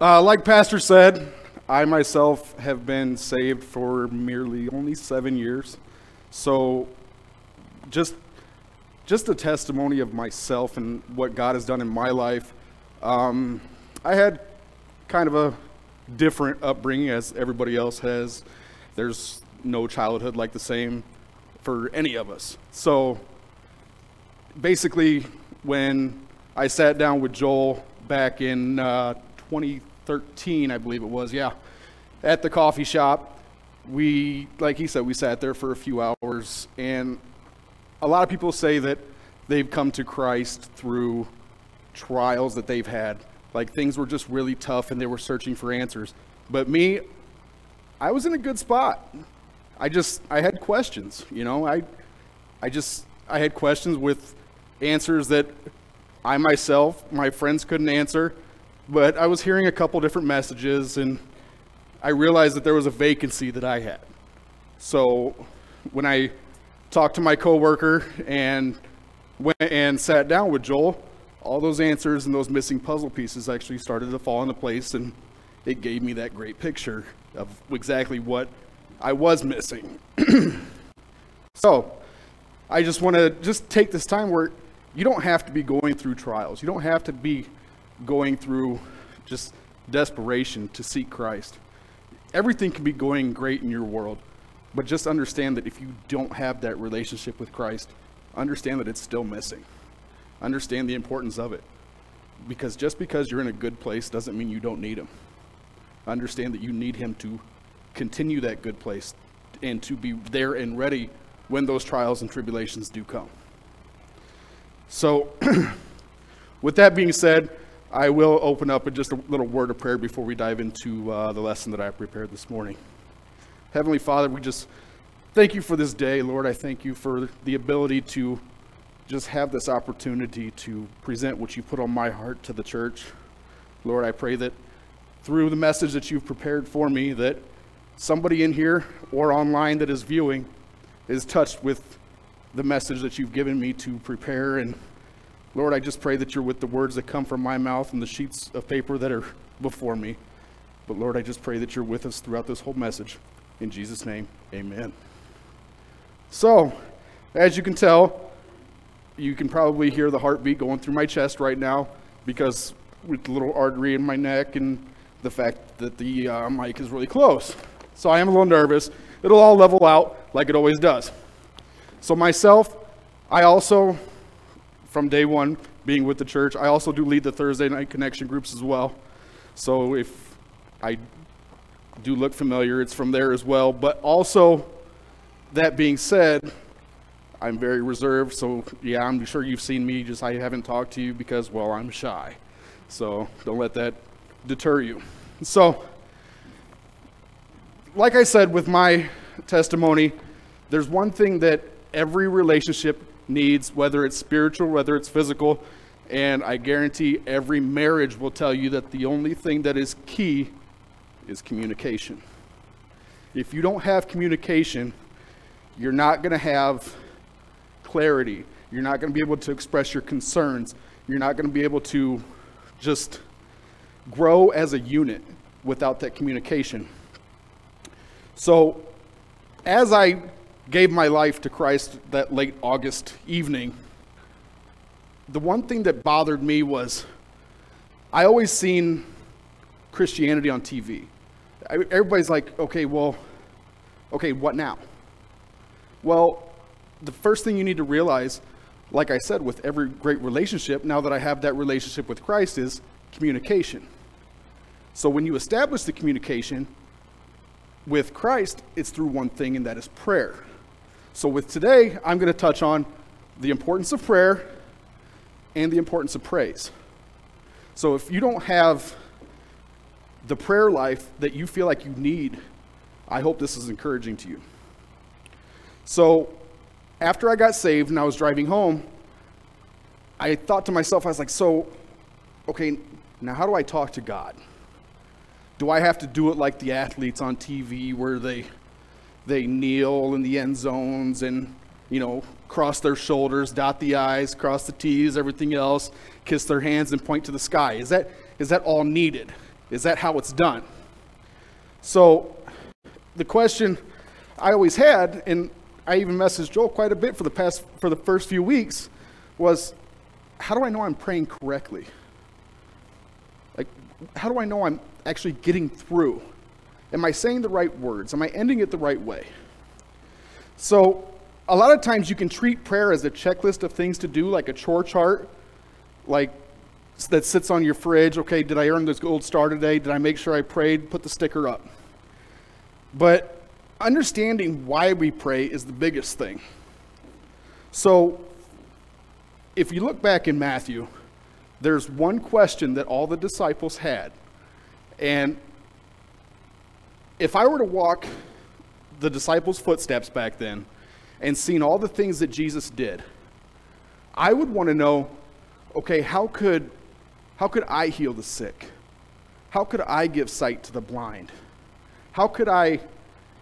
Uh, like Pastor said, I myself have been saved for merely only seven years. So, just just a testimony of myself and what God has done in my life. Um, I had kind of a different upbringing as everybody else has. There's no childhood like the same for any of us. So, basically, when I sat down with Joel back in uh, 2013, I believe it was, yeah, at the coffee shop. We, like he said, we sat there for a few hours, and a lot of people say that they've come to Christ through trials that they've had. Like things were just really tough and they were searching for answers. But me, I was in a good spot. I just, I had questions, you know, I, I just, I had questions with answers that I myself, my friends couldn't answer, but I was hearing a couple different messages and I realized that there was a vacancy that I had. So when I talked to my coworker and went and sat down with Joel, all those answers and those missing puzzle pieces actually started to fall into place and it gave me that great picture of exactly what I was missing. so, I just want to just take this time where you don't have to be going through trials. You don't have to be going through just desperation to seek Christ everything can be going great in your world, but just understand that if you don't have that relationship with Christ, understand that it's still missing. Understand the importance of it. Because just because you're in a good place doesn't mean you don't need Him. Understand that you need Him to continue that good place and to be there and ready when those trials and tribulations do come. So, with that being said, I will open up with just a little word of prayer before we dive into uh, the lesson that I prepared this morning. Heavenly Father, we just thank you for this day, Lord. I thank you for the ability to just have this opportunity to present what you put on my heart to the church. Lord, I pray that through the message that you've prepared for me, that somebody in here or online that is viewing is touched with the message that you've given me to prepare and Lord, I just pray that you're with the words that come from my mouth and the sheets of paper that are before me. But Lord, I just pray that you're with us throughout this whole message. In Jesus' name, amen. So, as you can tell, you can probably hear the heartbeat going through my chest right now because with the little artery in my neck and the fact that the uh, mic is really close. So I am a little nervous. It'll all level out like it always does. So, myself, I also from day one being with the church. I also do lead the Thursday night connection groups as well. So if I do look familiar, it's from there as well. But also, that being said, I'm very reserved. So yeah, I'm sure you've seen me, just I haven't talked to you because, well, I'm shy. So don't let that deter you. So, like I said with my testimony, there's one thing that every relationship needs, whether it's spiritual, whether it's physical. And I guarantee every marriage will tell you that the only thing that is key is communication. If you don't have communication, you're not going to have clarity. You're not going to be able to express your concerns. You're not going to be able to just grow as a unit without that communication. So, as I gave my life to Christ that late August evening, the one thing that bothered me was I always seen Christianity on TV. Everybody's like, okay, well, okay, what now? Well, the first thing you need to realize, like I said, with every great relationship, now that I have that relationship with Christ, is communication. So when you establish the communication with Christ, it's through one thing, and that is prayer. So, with today, I'm going to touch on the importance of prayer and the importance of praise. So, if you don't have the prayer life that you feel like you need, I hope this is encouraging to you. So, after I got saved and I was driving home, I thought to myself, I was like, so, okay, now how do I talk to God? Do I have to do it like the athletes on TV where they they kneel in the end zones and, you know, cross their shoulders, dot the I's, cross the T's, everything else, kiss their hands and point to the sky. Is that, is that all needed? Is that how it's done? So, the question I always had, and I even messaged Joel quite a bit for the past for the first few weeks, was how do I know I'm praying correctly? Like, how do I know I'm actually getting through? Am I saying the right words? Am I ending it the right way? So, a lot of times you can treat prayer as a checklist of things to do, like a chore chart, like that sits on your fridge. Okay, did I earn this gold star today? Did I make sure I prayed? Put the sticker up. But understanding why we pray is the biggest thing. So, if you look back in Matthew, there's one question that all the disciples had. And if I were to walk the disciples' footsteps back then and seen all the things that Jesus did, I would want to know okay, how could, how could I heal the sick? How could I give sight to the blind? How could I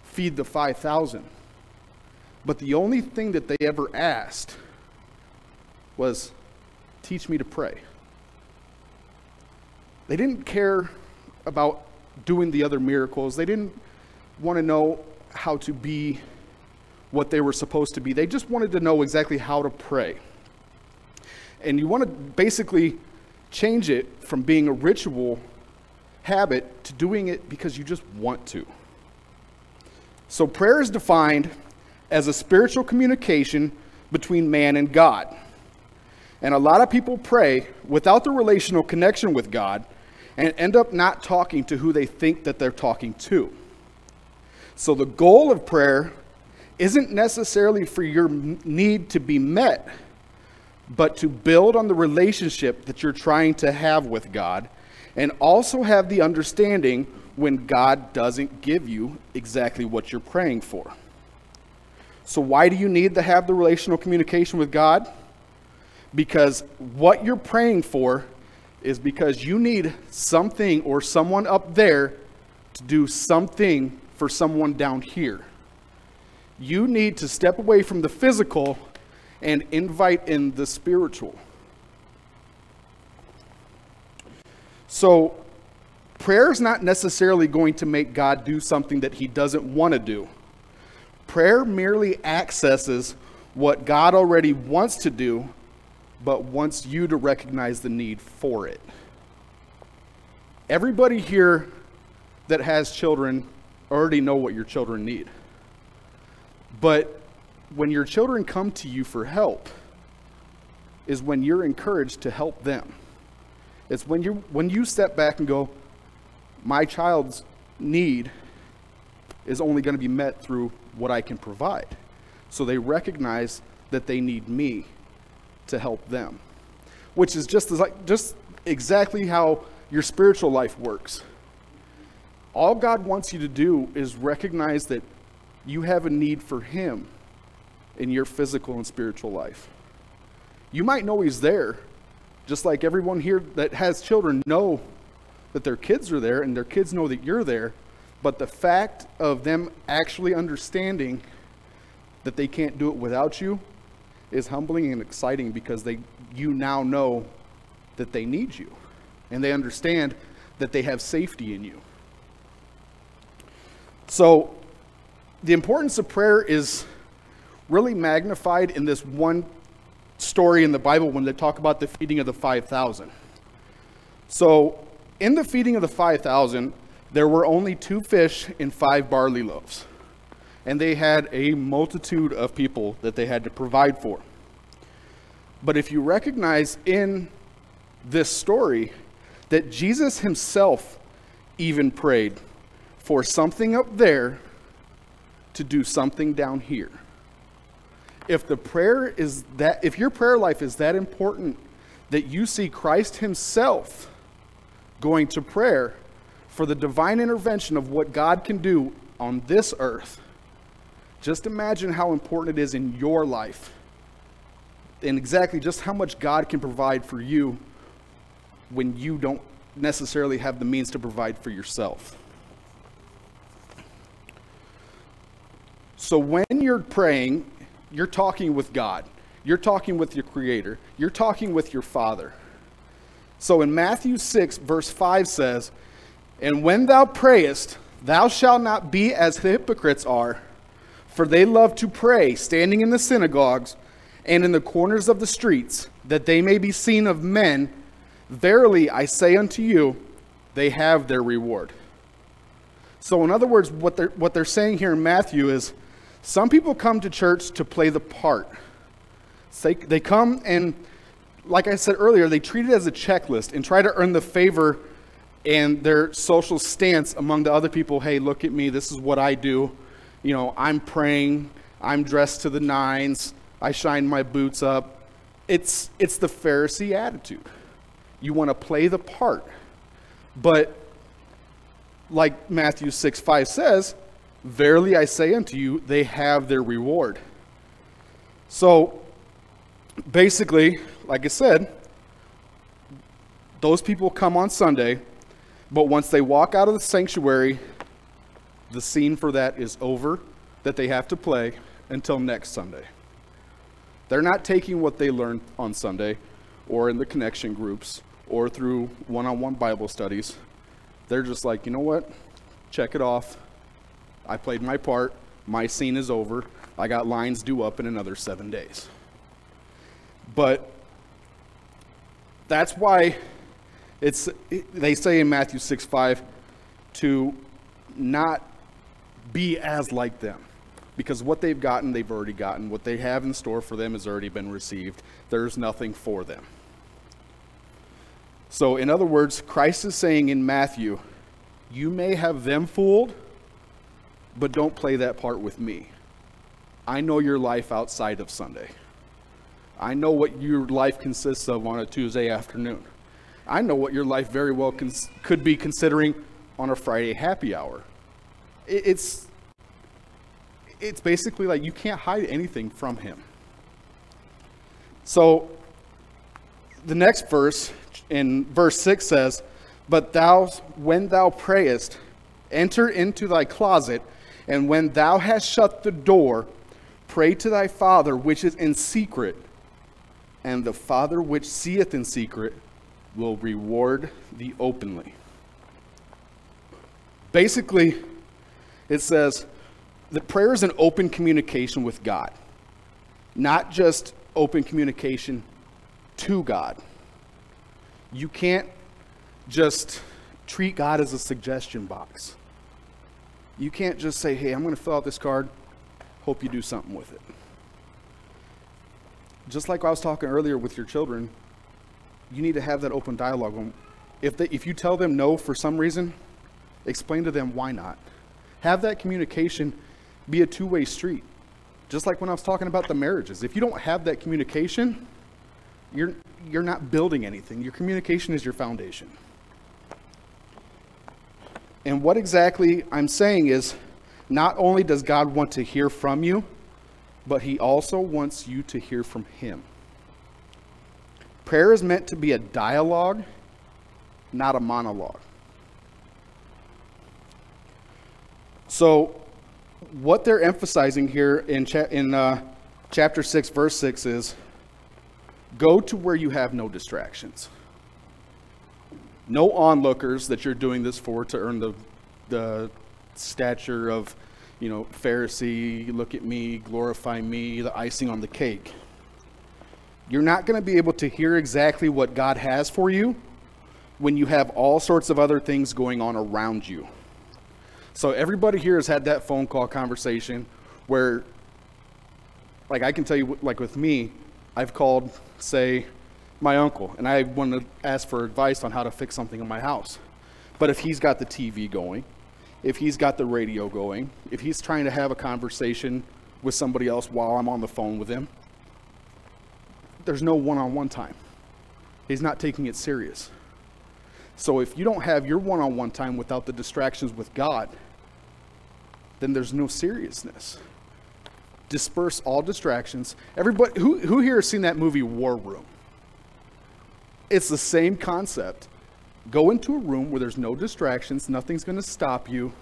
feed the 5,000? But the only thing that they ever asked was, teach me to pray. They didn't care about doing the other miracles. They didn't want to know how to be what they were supposed to be. They just wanted to know exactly how to pray. And you want to basically change it from being a ritual habit to doing it because you just want to. So, prayer is defined as a spiritual communication between man and God. And a lot of people pray without the relational connection with God and end up not talking to who they think that they're talking to. So, the goal of prayer isn't necessarily for your need to be met, but to build on the relationship that you're trying to have with God and also have the understanding when God doesn't give you exactly what you're praying for. So, why do you need to have the relational communication with God? Because what you're praying for is because you need something or someone up there to do something for someone down here. You need to step away from the physical and invite in the spiritual. So, prayer is not necessarily going to make God do something that he doesn't want to do. Prayer merely accesses what God already wants to do, but wants you to recognize the need for it. Everybody here that has children already know what your children need. But when your children come to you for help, is when you're encouraged to help them. It's when you when you step back and go, my child's need is only going to be met through what I can provide. So they recognize that they need me to help them, which is just like just exactly how your spiritual life works. All God wants you to do is recognize that you have a need for Him in your physical and spiritual life. You might know He's there, just like everyone here that has children know that their kids are there and their kids know that you're there, but the fact of them actually understanding that they can't do it without you is humbling and exciting because they you now know that they need you and they understand that they have safety in you. So the importance of prayer is really magnified in this one story in the Bible when they talk about the feeding of the 5,000. So, in the feeding of the 5,000, there were only two fish and five barley loaves. And they had a multitude of people that they had to provide for. But if you recognize in this story that Jesus himself even prayed for something up there to do something down here. If the prayer is that if your prayer life is that important that you see Christ himself going to prayer for the divine intervention of what God can do on this earth, just imagine how important it is in your life and exactly just how much God can provide for you when you don't necessarily have the means to provide for yourself. So when you're praying, you're talking with God. You're talking with your Creator. You're talking with your Father. So in Matthew 6, verse 5 says, And when thou prayest, thou shalt not be as the hypocrites are, for they love to pray, standing in the synagogues and in the corners of the streets, that they may be seen of men. Verily I say unto you, they have their reward. So, in other words, what they're, what they're saying here in Matthew is some people come to church to play the part. They, they come and, like I said earlier, they treat it as a checklist and try to earn the favor and their social stance among the other people. Hey, look at me. This is what I do. You know, I'm praying. I'm dressed to the nines. I shine my boots up. It's, it's the Pharisee attitude. You want to play the part. But like Matthew 6 5 says, Verily I say unto you, they have their reward. So basically, like I said, those people come on Sunday, but once they walk out of the sanctuary, the scene for that is over, that they have to play until next Sunday. They're not taking what they learned on Sunday or in the connection groups or through one on one Bible studies they're just like, you know what? Check it off. I played my part. My scene is over. I got lines due up in another seven days. But that's why it's they say in Matthew 6 5 to not be as like them. Because what they've gotten, they've already gotten. What they have in store for them has already been received. There's nothing for them. So, in other words, Christ is saying in Matthew, you may have them fooled, but don't play that part with me. I know your life outside of Sunday. I know what your life consists of on a Tuesday afternoon. I know what your life very well cons- could be considering on a Friday happy hour. It, it's, it's basically like you can't hide anything from him. So, the next verse in verse 6 says, But thou, when thou prayest, enter into thy closet, and when thou hast shut the door, pray to thy Father which is in secret, and the Father which seeth in secret will reward thee openly. Basically, it says that prayer is an open communication with God, not just open communication to God. You can't just treat God as a suggestion box. You can't just say, hey, I'm going to fill out this card, hope you do something with it. Just like I was talking earlier with your children, you need to have that open dialogue. If, they, if you tell them no for some reason, explain to them why not. Have that communication be a two way street. Just like when I was talking about the marriages. If you don't have that communication, you're, you're not building anything. Your communication is your foundation. And what exactly I'm saying is not only does God want to hear from you, but He also wants you to hear from Him. Prayer is meant to be a dialogue, not a monologue. So, what they're emphasizing here in, cha- in uh, chapter 6, verse 6 is Go to where you have no distractions. No onlookers that you're doing this for to earn the, the stature of, you know, Pharisee, look at me, glorify me, the icing on the cake. You're not going to be able to hear exactly what God has for you when you have all sorts of other things going on around you. So everybody here has had that phone call conversation where like I can tell you like with me, I've called, say, my uncle, and I want to ask for advice on how to fix something in my house. But if he's got the TV going, if he's got the radio going, if he's trying to have a conversation with somebody else while I'm on the phone with him, there's no one on one time. He's not taking it serious. So if you don't have your one on one time without the distractions with God, then there's no seriousness disperse all distractions. Everybody, who, who here has seen that movie War Room? It's the same concept. Go into a room where there's no distractions, nothing's going to stop you.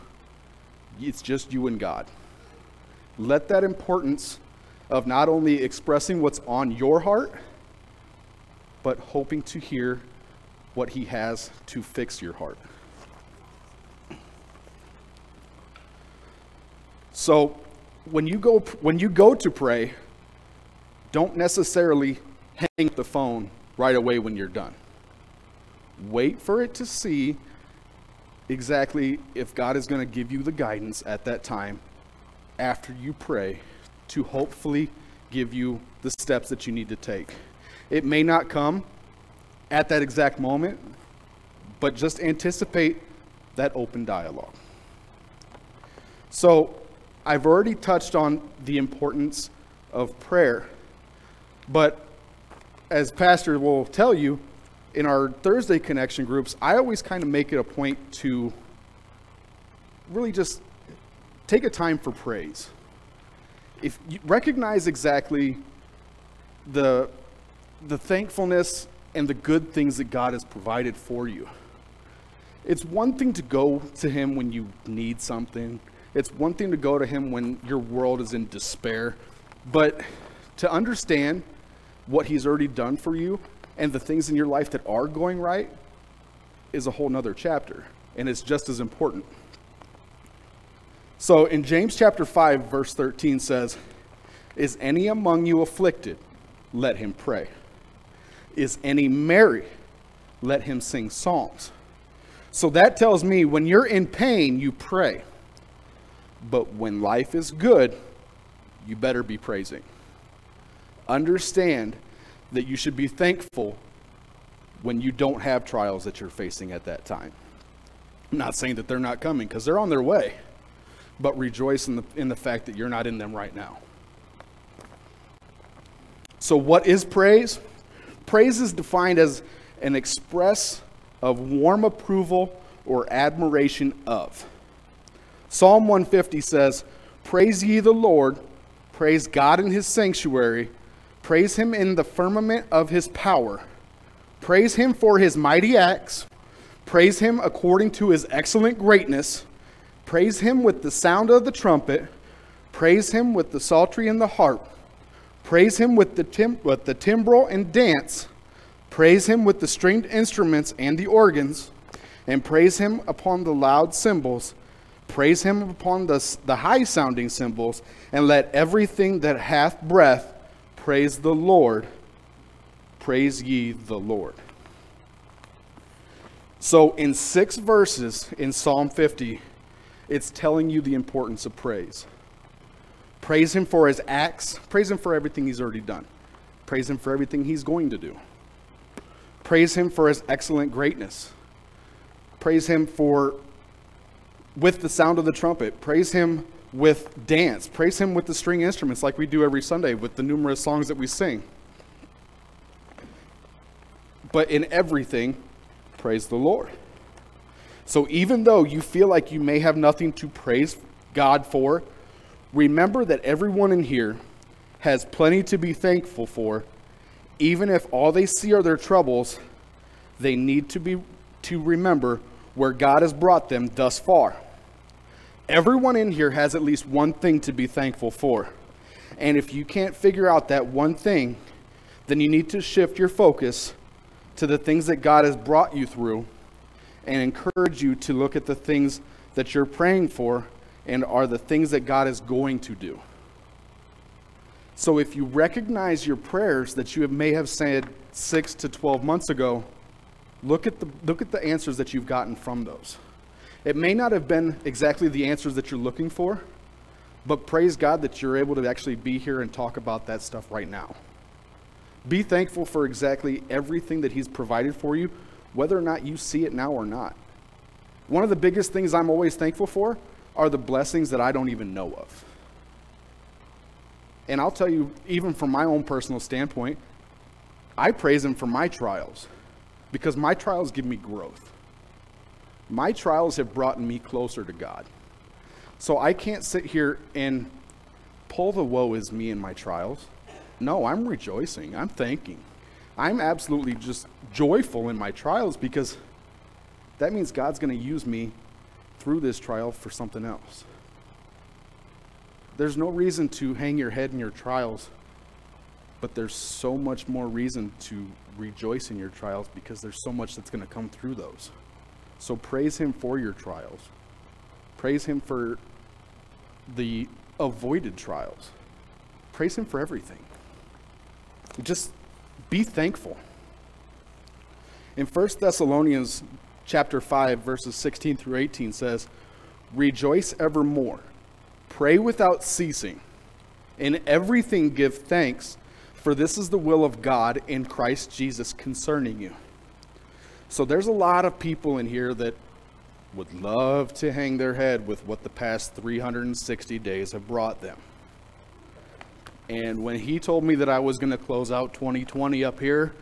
It's just you and God. Let that importance of not only expressing what's on your heart, but hoping to hear what He has to fix your heart. So, when you go, when you go to pray, don't necessarily hang up the phone right away when you're done. Wait for it to see exactly if God is going to give you the guidance at that time after you pray to hopefully give you the steps that you need to take. It may not come at that exact moment, but just anticipate that open dialogue. So, I've already touched on the importance of prayer, but as Pastor will tell you, in our Thursday connection groups, I always kind of make it a point to really just take a time for praise. If you recognize exactly the, the thankfulness and the good things that God has provided for you. It's one thing to go to Him when you need something, it's one thing to go to Him when your world is in despair, but to understand what He's already done for you and the things in your life that are going right is a whole nother chapter, and it's just as important. So in James chapter 5, verse 13 says, Is any among you afflicted? Let him pray. Is any merry? Let him sing psalms. So that tells me when you're in pain, you pray. But when life is good, you better be praising. Understand that you should be thankful when you don't have trials that you're facing at that time. I'm not saying that they're not coming because they're on their way, but rejoice in the, in the fact that you're not in them right now. So, what is praise? Praise is defined as an express of warm approval or admiration of. Psalm 150 says, Praise ye the Lord, praise God in his sanctuary, praise him in the firmament of his power, praise him for his mighty acts, praise him according to his excellent greatness, praise him with the sound of the trumpet, praise him with the psaltery and the harp Praise him with the, tim- with the timbrel and dance. Praise him with the stringed instruments and the organs. And praise him upon the loud cymbals. Praise him upon the, the high sounding cymbals. And let everything that hath breath praise the Lord. Praise ye the Lord. So, in six verses in Psalm 50, it's telling you the importance of praise. Praise him for his acts. Praise him for everything he's already done. Praise him for everything he's going to do. Praise him for his excellent greatness. Praise him for with the sound of the trumpet. Praise him with dance. Praise him with the string instruments like we do every Sunday with the numerous songs that we sing. But in everything, praise the Lord. So even though you feel like you may have nothing to praise God for, Remember that everyone in here has plenty to be thankful for. Even if all they see are their troubles, they need to be to remember where God has brought them thus far. Everyone in here has at least one thing to be thankful for. And if you can't figure out that one thing, then you need to shift your focus to the things that God has brought you through and encourage you to look at the things that you're praying for and are the things that God is going to do. So if you recognize your prayers that you may have said 6 to 12 months ago, look at the look at the answers that you've gotten from those. It may not have been exactly the answers that you're looking for, but praise God that you're able to actually be here and talk about that stuff right now. Be thankful for exactly everything that He's provided for you, whether or not you see it now or not. One of the biggest things I'm always thankful for are the blessings that I don't even know of. And I'll tell you, even from my own personal standpoint, I praise Him for my trials because my trials give me growth. My trials have brought me closer to God. So I can't sit here and pull the woe is me in my trials. No, I'm rejoicing. I'm thanking. I'm absolutely just joyful in my trials because that means God's going to use me through this trial for something else. There's no reason to hang your head in your trials, but there's so much more reason to rejoice in your trials because there's so much that's going to come through those. So praise Him for your trials. Praise Him for the avoided trials. Praise Him for everything. Just be thankful. In 1 Thessalonians chapter 5 verses 16 through 18 says, "Rejoice evermore. Pray without ceasing. In everything give thanks, for this is the will of God in Christ Jesus concerning you." So there's a lot of people in here that would love to hang their head with what the past 360 days have brought them. And when he told me that I was going to close out 2020 up here,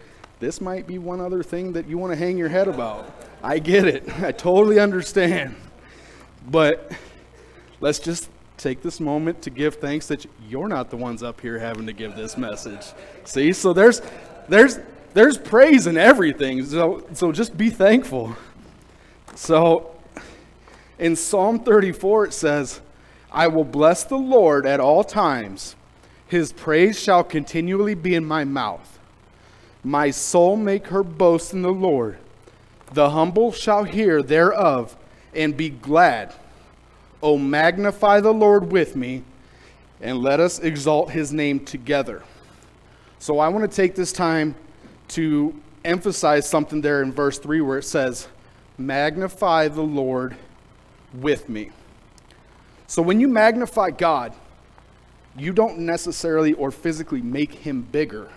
this might be one other thing that you want to hang your head about. I get it. I totally understand. But let's just take this moment to give thanks that you're not the ones up here having to give this message. See? So there's there's there's praise in everything. So so just be thankful. So in Psalm 34, it says, I will bless the Lord at all times. His praise shall continually be in my mouth. My soul make her boast in the Lord. The humble shall hear thereof and be glad. O magnify the Lord with me, and let us exalt his name together. So I want to take this time to emphasize something there in verse 3 where it says, Magnify the Lord with me. So when you magnify God, you don't necessarily or physically make him bigger,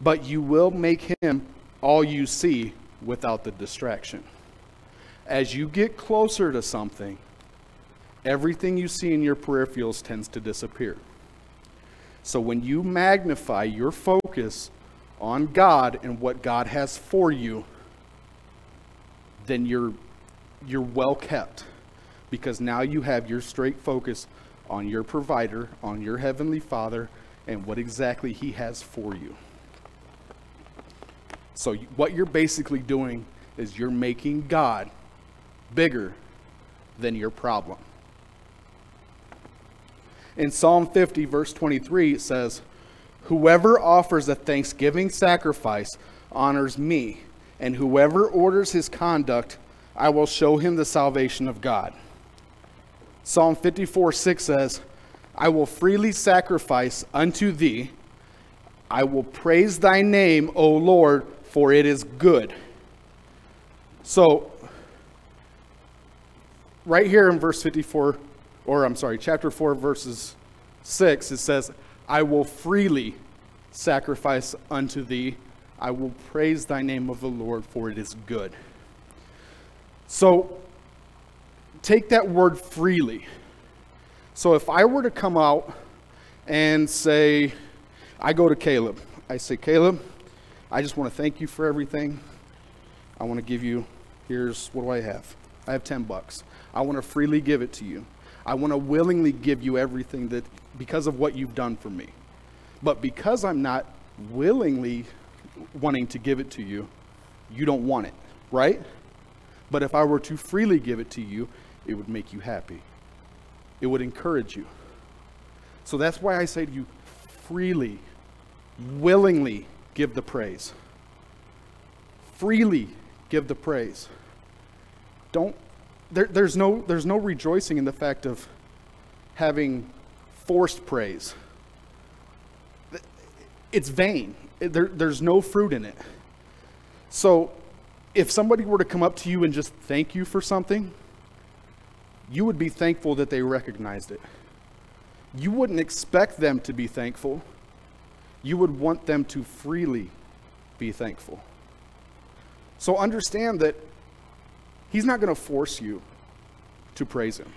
but you will make him all you see without the distraction. As you get closer to something, everything you see in your peripherals tends to disappear. So when you magnify your focus on God and what God has for you, then you're you're well kept because now you have your straight focus on your provider, on your heavenly Father, and what exactly He has for you. So, what you're basically doing is you're making God bigger than your problem. In Psalm 50, verse 23, it says, Whoever offers a thanksgiving sacrifice honors me, and whoever orders his conduct I will show him the salvation of God. Psalm 54 6 says, I will freely sacrifice unto thee. I will praise thy name, O Lord, for it is good. So, right here in verse 54, or I'm sorry, chapter 4, verses 6, it says, I will freely sacrifice unto thee. I will praise thy name of the Lord, for it is good. So take that word freely. So if I were to come out and say, I go to Caleb, I say, Caleb, I just want to thank you for everything. I want to give you, here's what do I have? I have 10 bucks. I want to freely give it to you. I want to willingly give you everything that because of what you've done for me. But because I'm not willingly wanting to give it to you, you don't want it, right? But if I were to freely give it to you, it would make you happy. It would encourage you. So that's why I say to you freely, willingly give the praise. Freely give the praise. Don't there, there's no there's no rejoicing in the fact of having forced praise. It's vain. There, there's no fruit in it. So if somebody were to come up to you and just thank you for something, you would be thankful that they recognized it. You wouldn't expect them to be thankful. You would want them to freely be thankful. So understand that He's not going to force you to praise Him.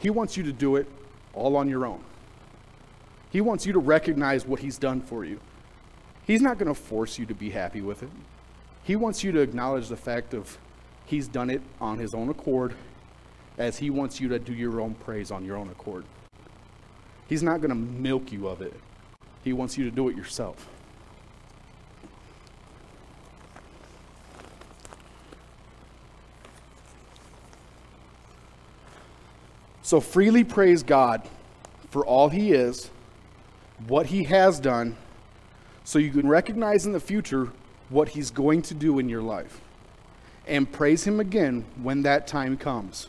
He wants you to do it all on your own. He wants you to recognize what He's done for you. He's not going to force you to be happy with it. He wants you to acknowledge the fact of he's done it on his own accord as he wants you to do your own praise on your own accord. He's not going to milk you of it. He wants you to do it yourself. So freely praise God for all He is, what He has done, so you can recognize in the future what He's going to do in your life. And praise Him again when that time comes.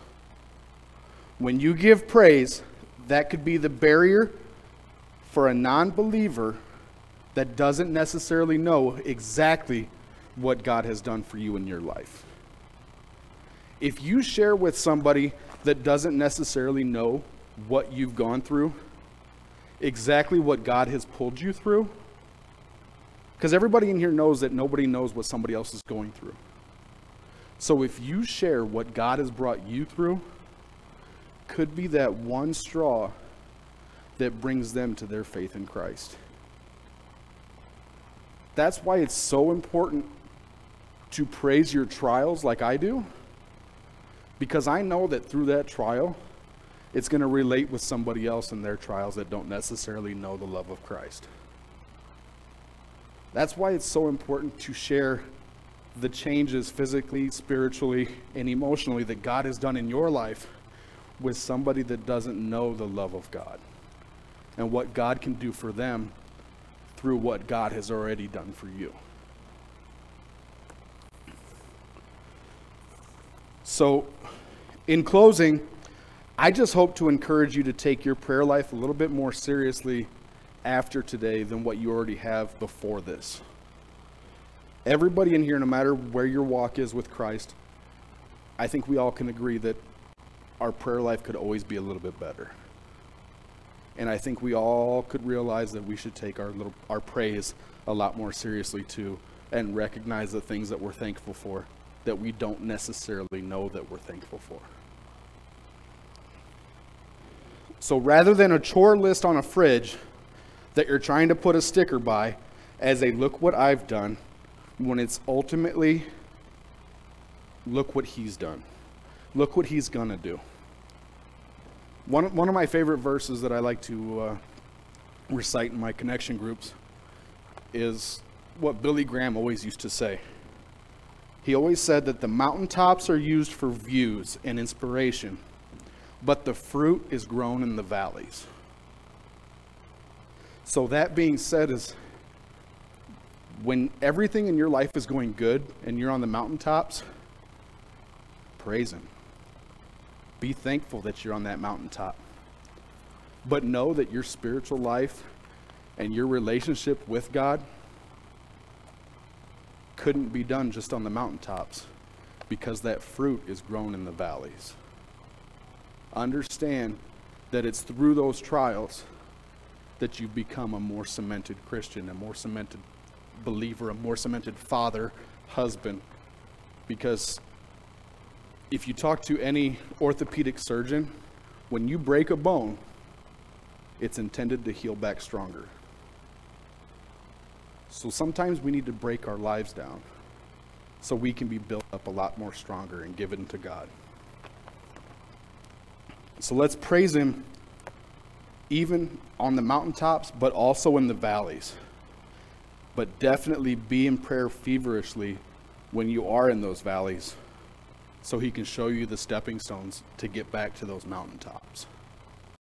When you give praise, that could be the barrier for a non believer that doesn't necessarily know exactly what God has done for you in your life. If you share with somebody that doesn't necessarily know what you've gone through, exactly what God has pulled you through, because everybody in here knows that nobody knows what somebody else is going through. So if you share what God has brought you through, could be that one straw that brings them to their faith in Christ. That's why it's so important to praise your trials like I do, because I know that through that trial, it's going to relate with somebody else in their trials that don't necessarily know the love of Christ. That's why it's so important to share the changes physically, spiritually, and emotionally that God has done in your life with somebody that doesn't know the love of God and what God can do for them through what God has already done for you. So, in closing, I just hope to encourage you to take your prayer life a little bit more seriously after today than what you already have before this. Everybody in here, no matter where your walk is with Christ, I think we all can agree that our prayer life could always be a little bit better. And I think we all could realize that we should take our little our praise a lot more seriously too and recognize the things that we're thankful for that we don't necessarily know that we're thankful for. So rather than a chore list on a fridge that you're trying to put a sticker by as a look what I've done, when it's ultimately look what he's done. Look what he's going to do. One, one of my favorite verses that I like to uh, recite in my connection groups is what Billy Graham always used to say. He always said that the mountaintops are used for views and inspiration, but the fruit is grown in the valleys. So, that being said, is when everything in your life is going good and you're on the mountaintops, praise Him. Be thankful that you're on that mountaintop. But know that your spiritual life and your relationship with God couldn't be done just on the mountaintops because that fruit is grown in the valleys. Understand that it's through those trials that you become a more cemented Christian, a more cemented believer, a more cemented father, husband. Because if you talk to any orthopedic surgeon, when you break a bone, it's intended to heal back stronger. So sometimes we need to break our lives down so we can be built up a lot more stronger and given to God. So let's praise Him even on the mountaintops, but also in the valleys. But definitely be in prayer feverishly when you are in those valleys so he can show you the stepping stones to get back to those mountaintops.